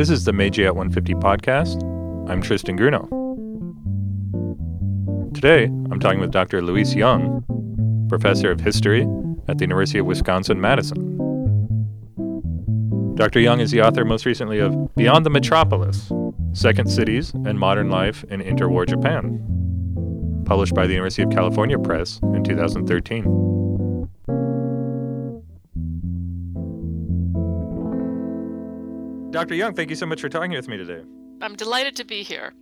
This is the Meiji at 150 podcast. I'm Tristan Grunow. Today, I'm talking with Dr. Louise Young, professor of history at the University of Wisconsin Madison. Dr. Young is the author most recently of Beyond the Metropolis Second Cities and Modern Life in Interwar Japan, published by the University of California Press in 2013. Dr. Young, thank you so much for talking with me today. I'm delighted to be here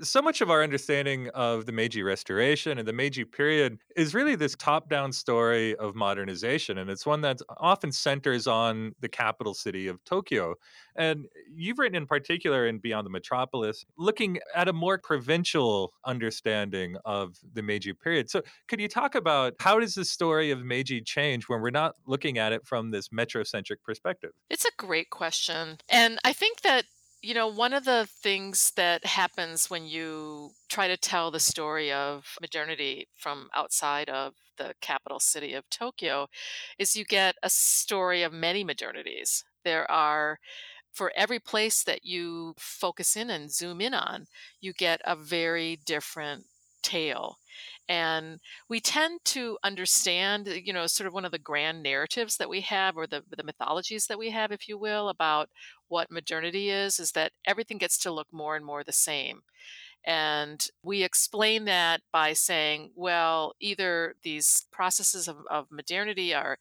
so much of our understanding of the Meiji Restoration and the Meiji period is really this top down story of modernization. And it's one that often centers on the capital city of Tokyo. And you've written in particular in Beyond the Metropolis, looking at a more provincial understanding of the Meiji period. So, could you talk about how does the story of Meiji change when we're not looking at it from this metrocentric perspective? It's a great question. And I think that you know, one of the things that happens when you try to tell the story of modernity from outside of the capital city of Tokyo is you get a story of many modernities. There are, for every place that you focus in and zoom in on, you get a very different tale. And we tend to understand, uh, you know, sort of one of the grand narratives that we have, or the, the mythologies that we have, if you will, about what modernity is, is that everything gets to look more and more the same. And we explain that by saying, well, either these processes of, of modernity are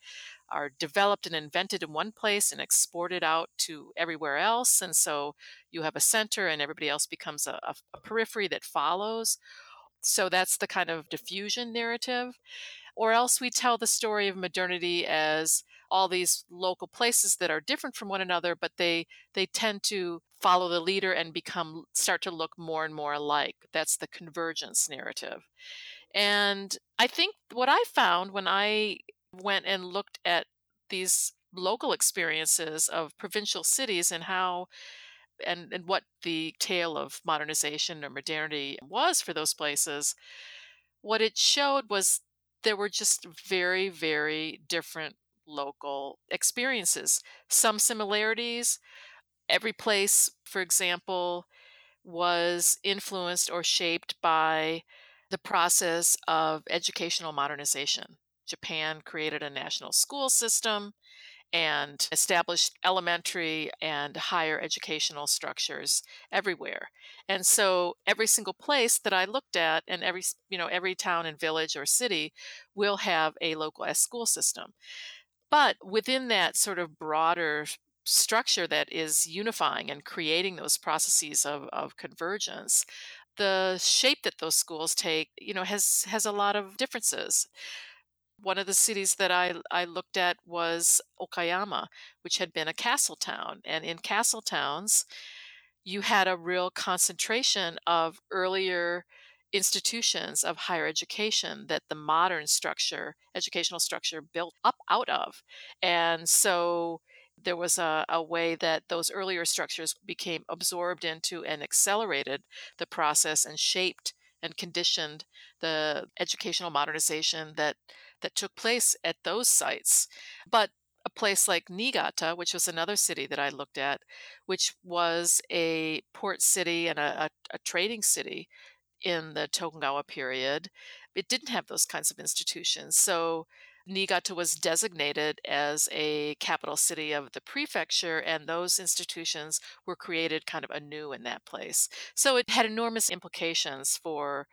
are developed and invented in one place and exported out to everywhere else. And so you have a center and everybody else becomes a, a, a periphery that follows. So that's the kind of diffusion narrative. Or else we tell the story of modernity as all these local places that are different from one another, but they they tend to follow the leader and become start to look more and more alike. That's the convergence narrative. And I think what I found when I went and looked at these local experiences of provincial cities and how and, and what the tale of modernization or modernity was for those places, what it showed was there were just very, very different local experiences. Some similarities. Every place, for example, was influenced or shaped by the process of educational modernization. Japan created a national school system and established elementary and higher educational structures everywhere. And so every single place that I looked at and every you know every town and village or city will have a local school system. But within that sort of broader structure that is unifying and creating those processes of, of convergence, the shape that those schools take, you know, has has a lot of differences. One of the cities that I, I looked at was Okayama, which had been a castle town. And in castle towns, you had a real concentration of earlier institutions of higher education that the modern structure, educational structure, built up out of. And so there was a, a, way that those earlier structures became absorbed into and accelerated the process and shaped and conditioned the educational modernization that that took place at those sites. But a place like Niigata, which was another city that I looked at, which was a port city and a, a, a trading city in the Tokugawa period, it didn't have those kinds of institutions. So Niigata was designated as a capital city of the prefecture, and those institutions were created kind of anew in that place. So it had enormous implications for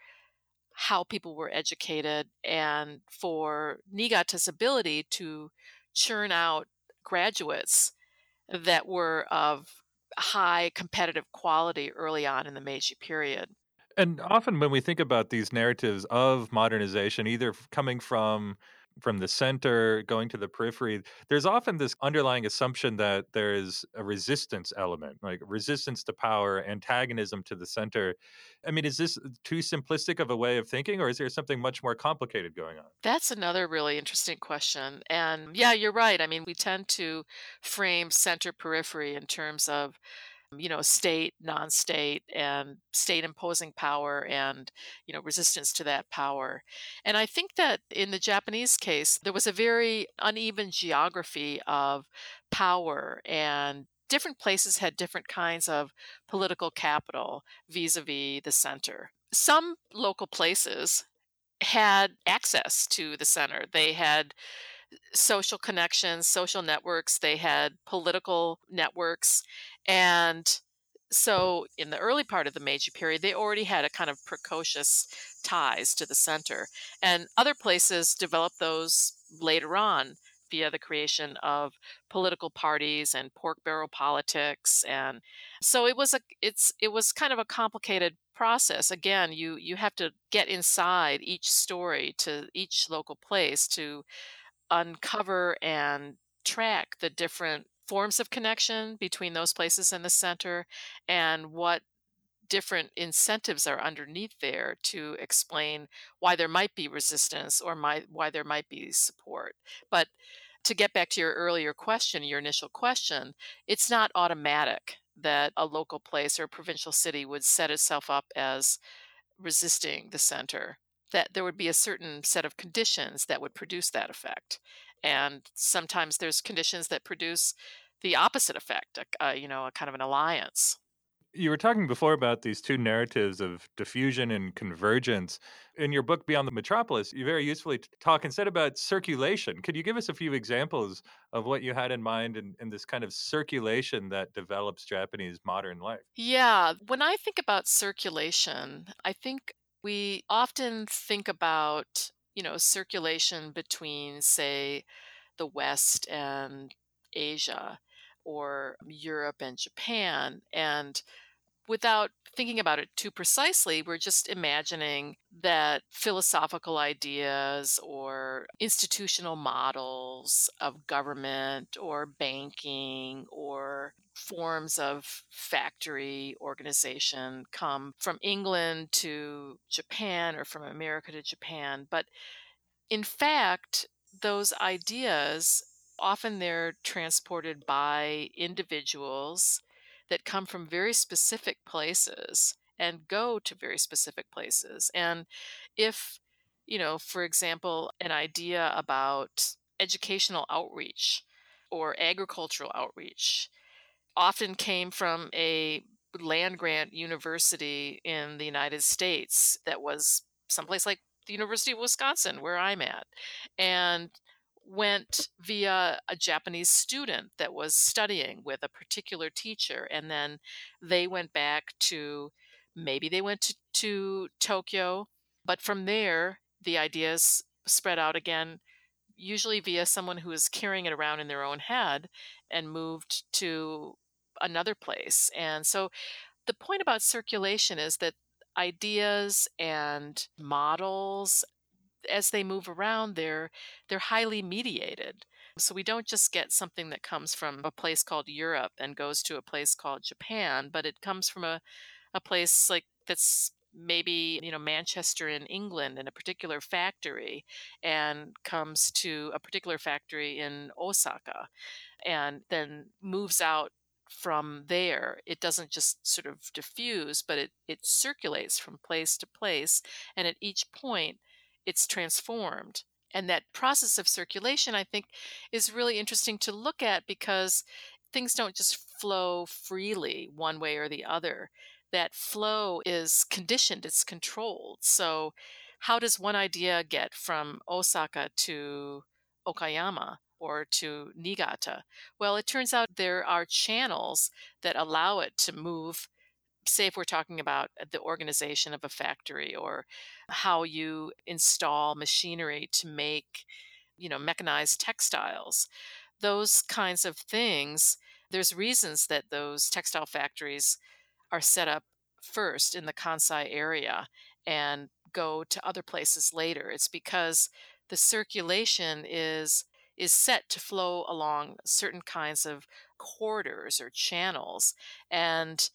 how people were educated and for Niigata's ability to churn out graduates that were of high competitive quality early on in the Meiji period. And often when we think about these narratives of modernization, either coming from from the center going to the periphery there's often this underlying assumption that there is a resistance element like resistance to power antagonism to the center. I mean is this too simplistic of a way of thinking or is there something much more complicated going on? That's another really interesting question and yeah you're right i mean we tend to frame center periphery in terms of you know state non-state and state imposing power and you know resistance to that power and i think that in the japanese case there was a very uneven geography of power and different places had different kinds of political capital vis a vis the center. Some local places had access to the center. They had social connections, social networks, they had political networks. And so in the early part of the Meiji period, they already had a kind of precocious ties to the center. And other places developed those later on via the creation of political parties and pork barrel politics and so it was a it's it was kind of a complicated process again you you have to get inside each story to each local place to uncover and track the different forms of connection between those places and the center and what different incentives are underneath there to explain why there might be resistance or might, why there might be support. But to get back to your earlier question, your initial question, it's not automatic that a local place or a provincial city would set itself up as resisting the center that there would be a certain set of conditions that would produce that effect. And sometimes there's conditions that produce the opposite effect, a, a, uh, you know, a kind of an alliance. You were talking before about these two narratives of diffusion and convergence. In your book, Beyond the Metropolis, you very usefully talk instead about circulation. Could you give us a few examples of what you had in mind in, in this kind of circulation that develops Japanese modern life? Yeah. When I think about circulation, I think we often think about, you know, circulation between, say, the West and Asia or Europe and Japan. And without thinking about it too precisely, we're just imagining that philosophical ideas or institutional models of government or banking or forms of factory organization come from England to Japan or from America to Japan. But in fact, those ideas often they're transported by individuals that come from very specific places and go to very specific places. And if, you know, for example, an idea about educational outreach or agricultural outreach often came from a land grant university in the United States that was someplace like the University of Wisconsin, where I'm at. And went via a Japanese student that was studying with a particular teacher. And then they went back to maybe they went to, to Tokyo, but from there, the ideas spread out again, usually via someone who is carrying it around in their own head and moved to another place. And so the point about circulation is that ideas and models as they move around they're they're highly mediated. So we don't just get something that comes from a place called Europe and goes to a place called Japan but it comes from a a place like that's maybe you know Manchester in England in a particular factory and comes to a particular factory in Osaka and then moves out from there. It doesn't just sort of diffuse but it it circulates from place to place. And at each point it's transformed. And that process of circulation, I think, is really interesting to look at because things don't just flow freely one way or the other. That flow is conditioned, it's controlled. So, how does one idea get from Osaka to Okayama or to Niigata? Well, it turns out there are channels that allow it to move say if we're talking about uh, the organization of a factory or how you install machinery to make you know mechanized textiles those kinds of things there's reasons that those textile factories are set up first in the kansai area and go to other places later. It's because the circulation is is set to flow along certain kinds of corridors or channels and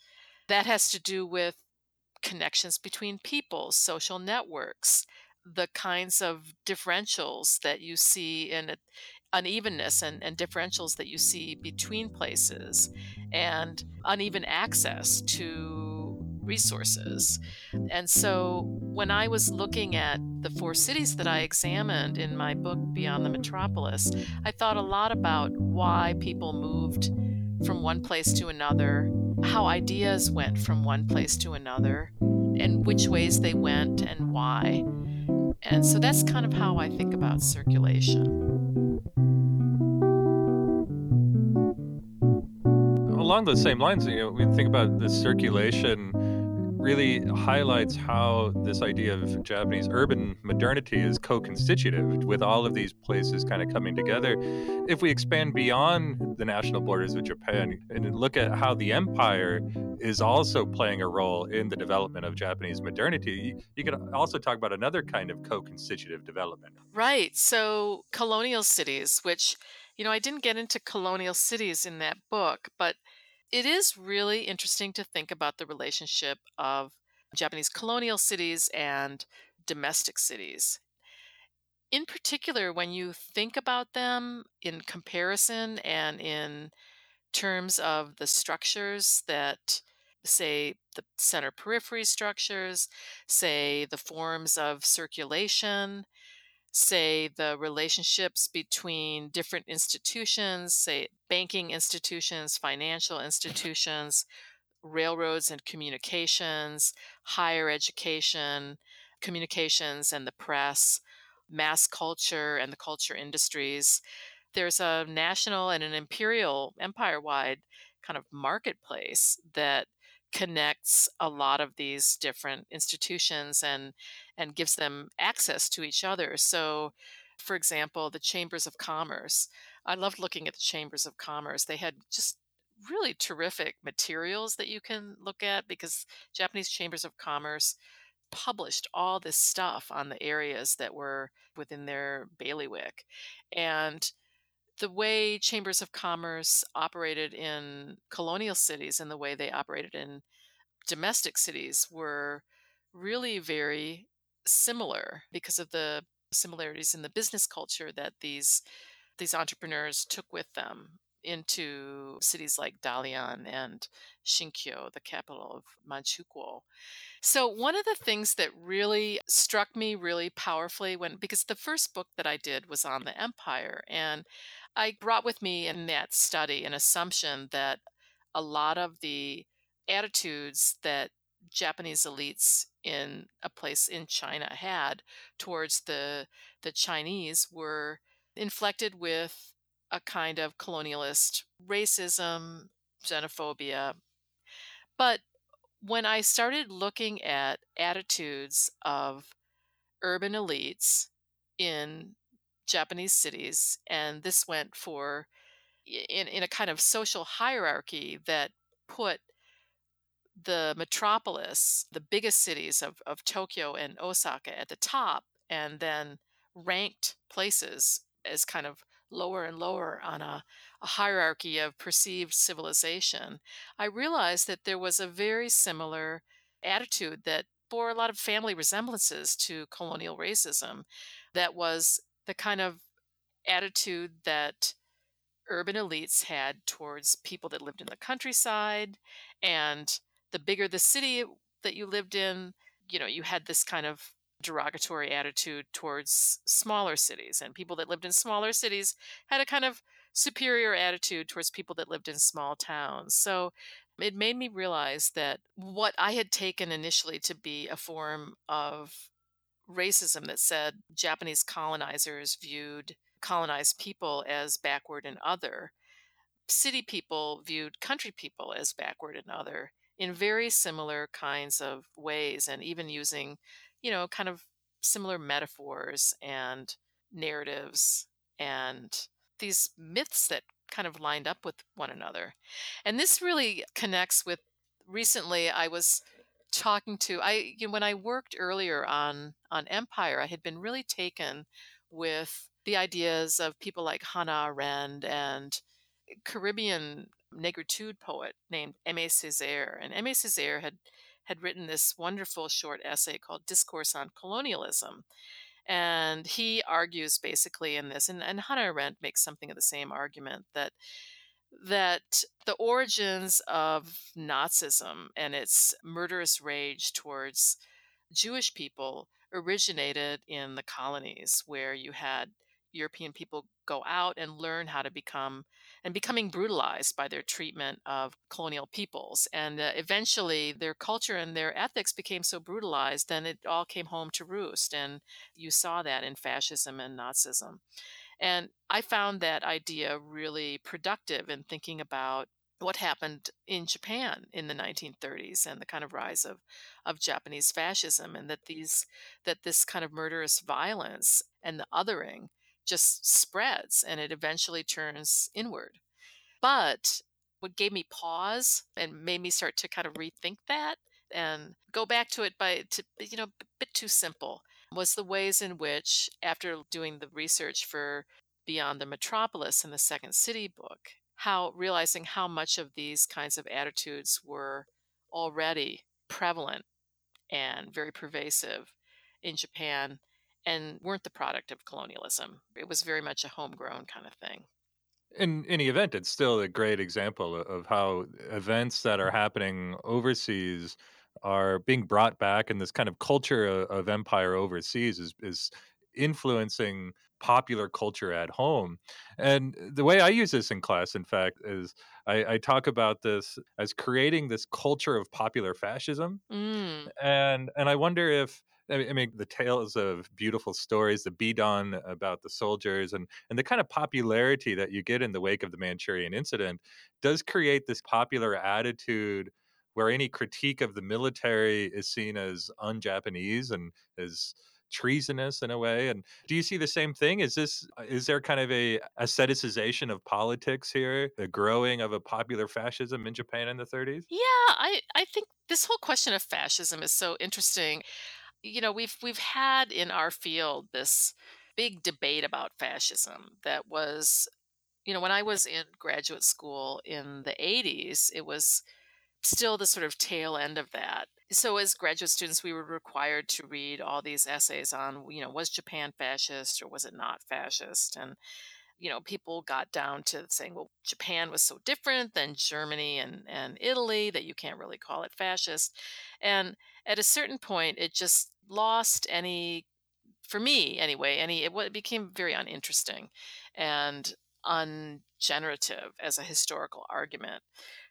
that has to do with connections between people, social networks, the kinds of differentials that you see in unevenness and, and differentials that you see between places, and uneven access to resources. And so when I was looking at the four cities that I examined in my book, Beyond the Metropolis, I thought a lot about why people moved from one place to another, how ideas went from one place to another, and which ways they went and why. And so that's kind of how I think about circulation. Along those same lines, you know, we think about the circulation really highlights how this idea of Japanese urban modernity is co constitutive with all of these places kind of coming together. If we expand beyond the national borders of Japan and look at how the empire is also playing a role in the development of Japanese modernity, you could also talk about another kind of co constitutive development. Right. So, colonial cities, which, you know, I didn't get into colonial cities in that book, but it is really interesting to think about the relationship of Japanese colonial cities and domestic cities. In particular, when you think about them in comparison and in terms of the structures that, say, the center periphery structures, say, the forms of circulation, say the relationships between different institutions, say banking institutions, financial institutions, railroads and communications, higher education, communications and the press, mass culture and the culture industries. There's a national and an imperial empire wide kind of marketplace that connects a lot of these different institutions and and gives them access to each other. So, for example, the chambers of commerce. I loved looking at the chambers of commerce. They had just really terrific materials that you can look at because Japanese chambers of commerce published all this stuff on the areas that were within their bailiwick. And the way chambers of commerce operated in colonial cities and the way they operated in domestic cities were really very similar because of the similarities in the business culture that these these entrepreneurs took with them into cities like Dalian and Shinkyo, the capital of Manchukuo. So one of the things that really struck me really powerfully when because the first book that I did was on the empire and I brought with me in that study an assumption that a lot of the attitudes that Japanese elites in a place in China had towards the the Chinese were inflected with a kind of colonialist racism, xenophobia. But when I started looking at attitudes of urban elites in Japanese cities, and this went for in, in a kind of social hierarchy that put the metropolis, the biggest cities of, of Tokyo and Osaka at the top, and then ranked places as kind of lower and lower on a, a, hierarchy of perceived civilization, I realized that there was a very similar attitude that bore a lot of family resemblances to colonial racism. That was the kind of attitude that urban elites had towards people that lived in the countryside and the bigger the city that you lived in, you know, you had this kind of derogatory attitude towards smaller cities. And people that lived in smaller cities had a kind of superior attitude towards people that lived in small towns. So it made me realize that what I had taken initially to be a form of racism that said Japanese colonizers viewed colonized people as backward and other, city people viewed country people as backward and other in very similar kinds of ways and even using, you know, kind of similar metaphors and narratives and these myths that kind of lined up with one another. And this really connects with recently I was talking to I you know, when I worked earlier on on Empire, I had been really taken with the ideas of people like Hannah Arendt and Caribbean negritude poet named Aimé Césaire. And Aimé Césaire had, had written this wonderful short essay called Discourse on Colonialism. And he argues basically in this, and, and Hannah Arendt makes something of the same argument that that the origins of Nazism and its murderous rage towards Jewish people originated in the colonies, where you had European people go out and learn how to become and becoming brutalized by their treatment of colonial peoples. And uh, eventually, their culture and their ethics became so brutalized, then it all came home to roost. And you saw that in fascism and Nazism. And I found that idea really productive in thinking about what happened in Japan in the 1930s and the kind of rise of, of Japanese fascism and that these that this kind of murderous violence and the othering just spreads and it eventually turns inward. But what gave me pause and made me start to kind of rethink that and go back to it by to you know a bit too simple was the ways in which after doing the research for beyond the metropolis in the second city book how realizing how much of these kinds of attitudes were already prevalent and very pervasive in Japan and weren't the product of colonialism. It was very much a homegrown kind of thing. In any event, it's still a great example of how events that are happening overseas are being brought back, and this kind of culture of empire overseas is, is influencing popular culture at home. And the way I use this in class, in fact, is I, I talk about this as creating this culture of popular fascism. Mm. And and I wonder if I mean, the tales of beautiful stories, the Bidan about the soldiers, and and the kind of popularity that you get in the wake of the Manchurian incident does create this popular attitude where any critique of the military is seen as un-Japanese and as treasonous in a way and do you see the same thing? Is this uh, is there kind of a aestheticization of politics here the growing of a popular fascism in japan in the 30s yeah i i think this whole question of fascism is so interesting you know we've we've had in our field this big debate about fascism that was you know when i was in graduate school in the 80s it was still the sort of tail end of that. So as graduate students we were required to read all these essays on you know was japan fascist or was it not fascist? And you know people got down to saying well japan was so different than germany and, and italy that you can't really call it fascist. And at a certain point it just lost any for me anyway any it, it became very uninteresting and ungenerative as a historical argument.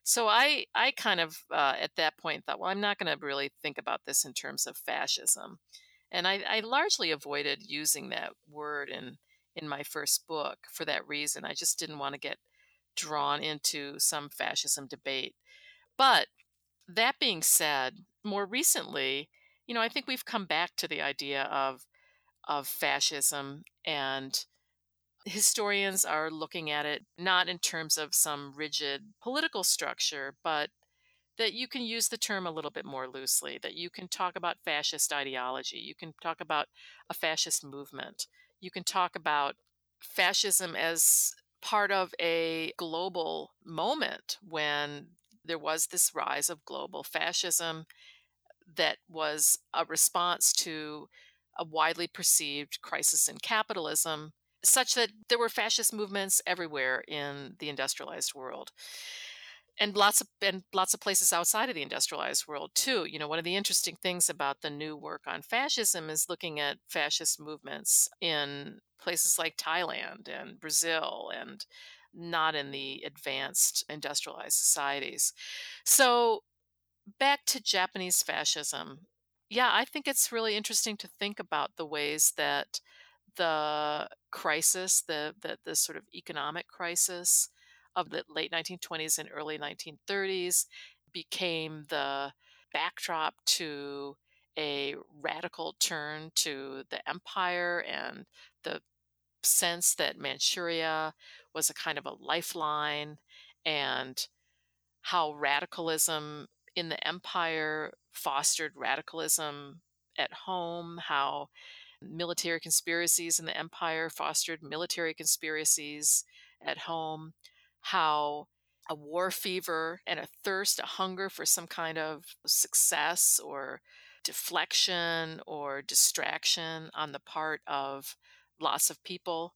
So I I kind of uh, at that point thought, well, I'm not going to really think about this in terms of fascism, and I, I largely avoided using that word in in my first book for that reason. I just didn't want to get drawn into some fascism debate. But that being said, more recently, you know, I think we've come back to the idea of of fascism and historians are looking at it not in terms of some rigid political structure, but that you can use the term a little bit more loosely, that you can talk about fascist ideology, you can talk about a fascist movement, you can talk about fascism as part of a global moment when there was this rise of global fascism that was a response to a widely perceived crisis in capitalism such that there were fascist movements everywhere in the industrialized world and lots of and lots of places outside of the industrialized world too you know one of the interesting things about the new work on fascism is looking at fascist movements in places like Thailand and Brazil and not in the advanced industrialized societies. So back to Japanese fascism. Yeah i think it's really interesting to think about the ways that the crisis, the, the the sort of economic crisis of the late 1920s and early 1930s became the backdrop to a radical turn to the empire and the sense that Manchuria was a kind of a lifeline and how radicalism in the empire fostered radicalism at home, how military conspiracies in the empire fostered military conspiracies at home, how a war fever and a thirst, a hunger for some kind of success or deflection or distraction on the part of lots of people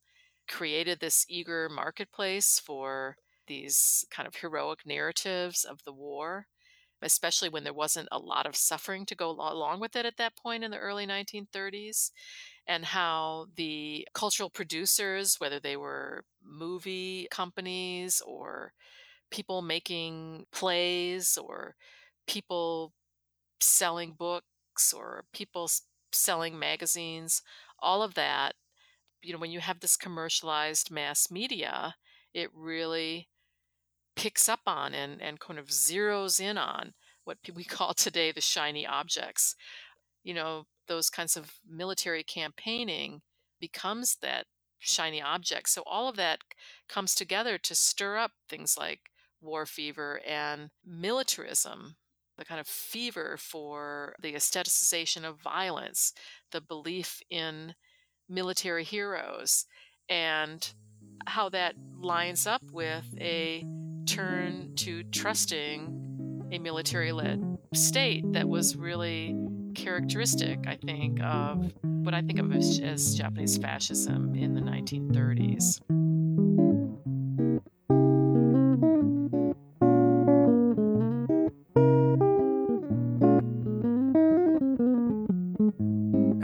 created this eager marketplace for these kind of heroic narratives of the war especially when there wasn't a lot of suffering to go along with it at that point in the early 1930s, and how the cultural producers, whether they were movie companies or people making plays or people selling books or people selling magazines, all of that, you know, when you have this commercialized mass media, it really picks up on and, and kind of zeroes in on what we call today the shiny objects. You know, those kinds of military campaigning becomes that shiny object. So all of that comes together to stir up things like war fever and militarism, the kind of fever for the aestheticization of violence, the belief in military heroes, and how that lines up with a turn to trusting a military led state that was really characteristic, I think, of what I think of as, as Japanese fascism in the 1930s.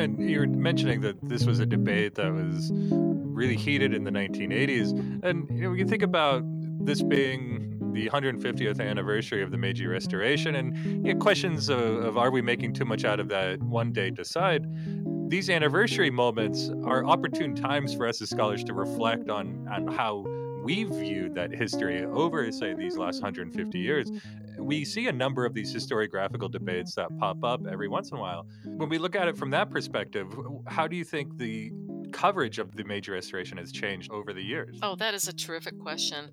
And you're mentioning that this was a debate that was really heated in the 1980s. And you know, we can think about this being the 150th anniversary of the Meiji Restoration, and you know, questions of, of are we making too much out of that one date aside, these anniversary moments are opportune times for us as scholars to reflect on, on how we've viewed that history over, say, these last 150 years. We see a number of these historiographical debates that pop up every once in a while. When we look at it from that perspective, how do you think the coverage of the Meiji Restoration has changed over the years? Oh, that is a terrific question.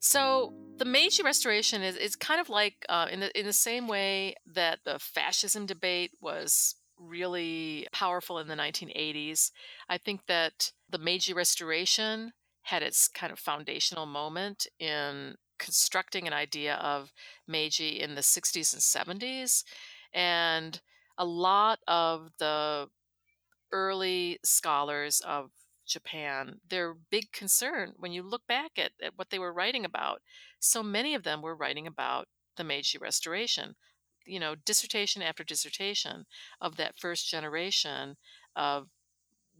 So, the Meiji Restoration is, is kind of like uh, in the in the same way that the fascism debate was really powerful in the 1980s. I think that the Meiji Restoration had its kind of foundational moment in constructing an idea of Meiji in the 60s and 70s, and a lot of the early scholars of Japan, their big concern when you look back at, at what they were writing about, so many of them were writing about the Meiji Restoration. You know, dissertation after dissertation of that first generation of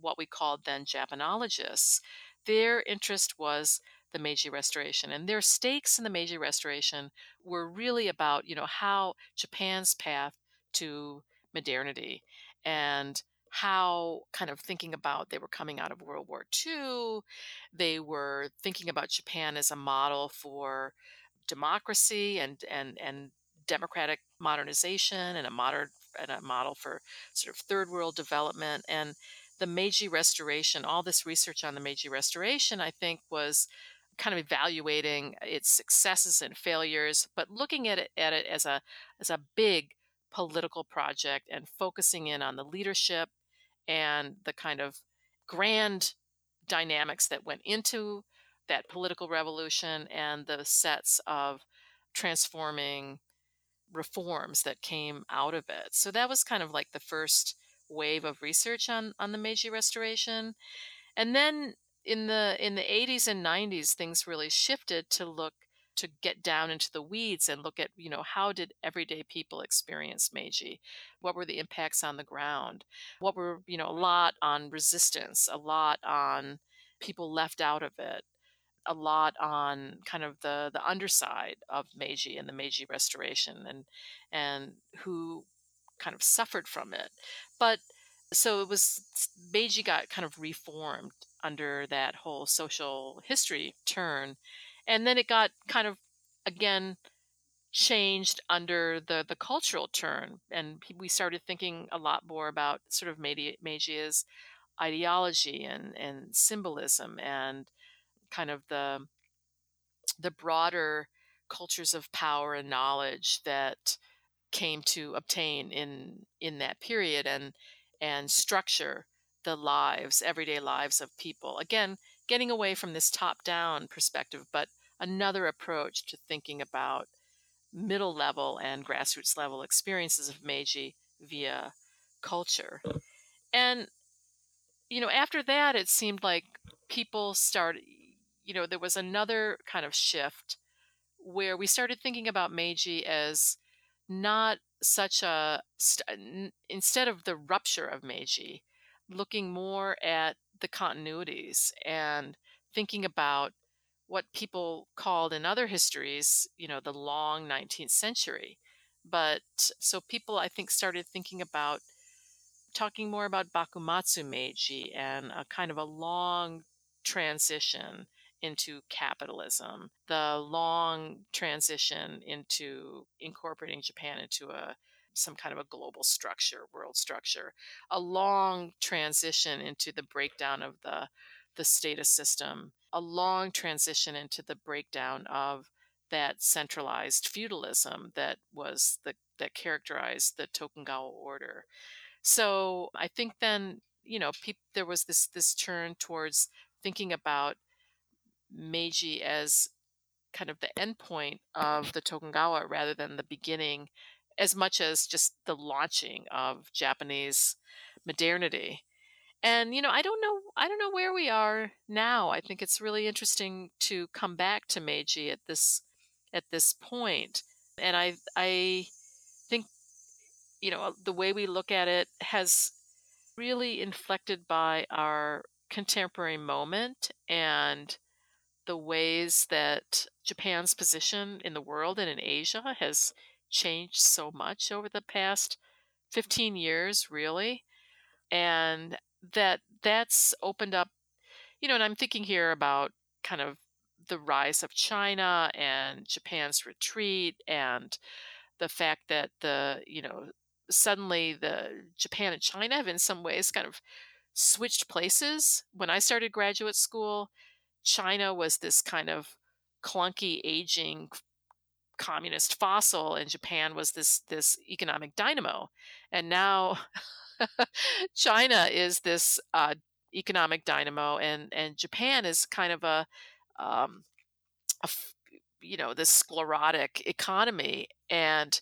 what we called then Japanologists. Their interest was the Meiji Restoration, and their stakes in the Meiji Restoration were really about, you know, how Japan's path to modernity and how kind of thinking about they were coming out of World War II, they were thinking about Japan as a model for democracy and and and democratic modernization and a modern and a model for sort of third world development and the Meiji Restoration, all this research on the Meiji Restoration, I think was kind of evaluating its successes and failures, but looking at it at it as a as a big political project and focusing in on the leadership and the kind of grand dynamics that went into that political revolution and the sets of transforming reforms that came out of it. So that was kind of like the first wave of research on on the Meiji restoration. And then in the in the 80s and 90s things really shifted to look to get down into the weeds and look at, you know, how did everyday people experience Meiji? What were the impacts on the ground? What were, you know, a lot on resistance, a lot on people left out of it, a lot on kind of the the underside of Meiji and the Meiji restoration and and who kind of suffered from it. But so it was Meiji got kind of reformed under that whole social history turn and then it got kind of again changed under the the cultural turn and we started thinking a lot more about sort of Meiji's ideology and and symbolism and kind of the the broader cultures of power and knowledge that came to obtain in in that period and and structure the lives everyday lives of people. Again getting away from this top down perspective but another approach to thinking about middle level and grassroots level experiences of Meiji via culture. And, you know, after that, it seemed like people started, you know, there was another kind of shift where we started thinking about Meiji as not such a st- instead of the rupture of Meiji, looking more at the continuities and thinking about what people called in other histories, you know, the long 19th century. But so people, I think, started thinking about talking more about Bakumatsu Meiji and a kind of a long transition into capitalism, the long transition into incorporating Japan into a some kind of a global structure, world structure, a long transition into the breakdown of the the status system, a long transition into the breakdown of that centralized feudalism that was the that characterized the Tokugawa order. So I think then you know pe- there was this this turn towards thinking about Meiji as kind of the endpoint of the Tokugawa rather than the beginning, as much as just the launching of Japanese modernity. And you know, I don't know I don't know where we are now. I think it's really interesting to come back to Meiji at this at this point. And I I think you know, uh, the way we look at it has really inflected by our contemporary moment and the ways that Japan's position in the world and in Asia has changed so much over the past 15 years, really. And that that's opened up, you know, and I'm thinking here about kind of the rise of China and Japan's retreat and the fact that the, you know, suddenly the Japan and China have in some ways kind of switched places. When I started graduate school, China was this kind of clunky, aging communist fossil, and Japan was this this economic dynamo. And now China is this uh, economic dynamo, and and Japan is kind of a, um, a you know this sclerotic economy and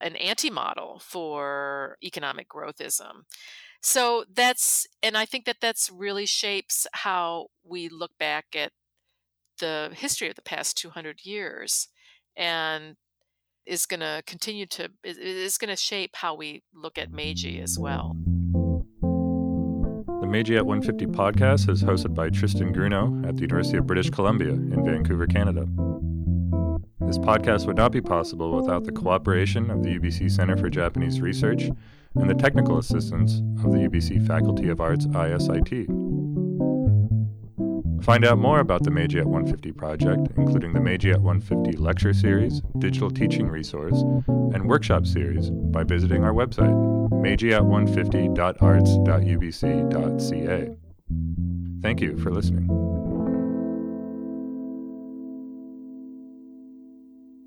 an anti-model for economic growthism. So that's, and I think that that's really shapes how we look back at the history of the past 200 years and is going to continue to, is going to shape how we look at Meiji as well. The Meiji at 150 podcast is hosted by Tristan Grunow at the University of British Columbia in Vancouver, Canada. This podcast would not be possible without the cooperation of the UBC Center for Japanese Research and the technical assistance of the UBC Faculty of Arts ISIT. Find out more about the Meiji at 150 project, including the Meiji at 150 lecture series, digital teaching resource, and workshop series by visiting our website, meijiat150.arts.ubc.ca. Thank you for listening.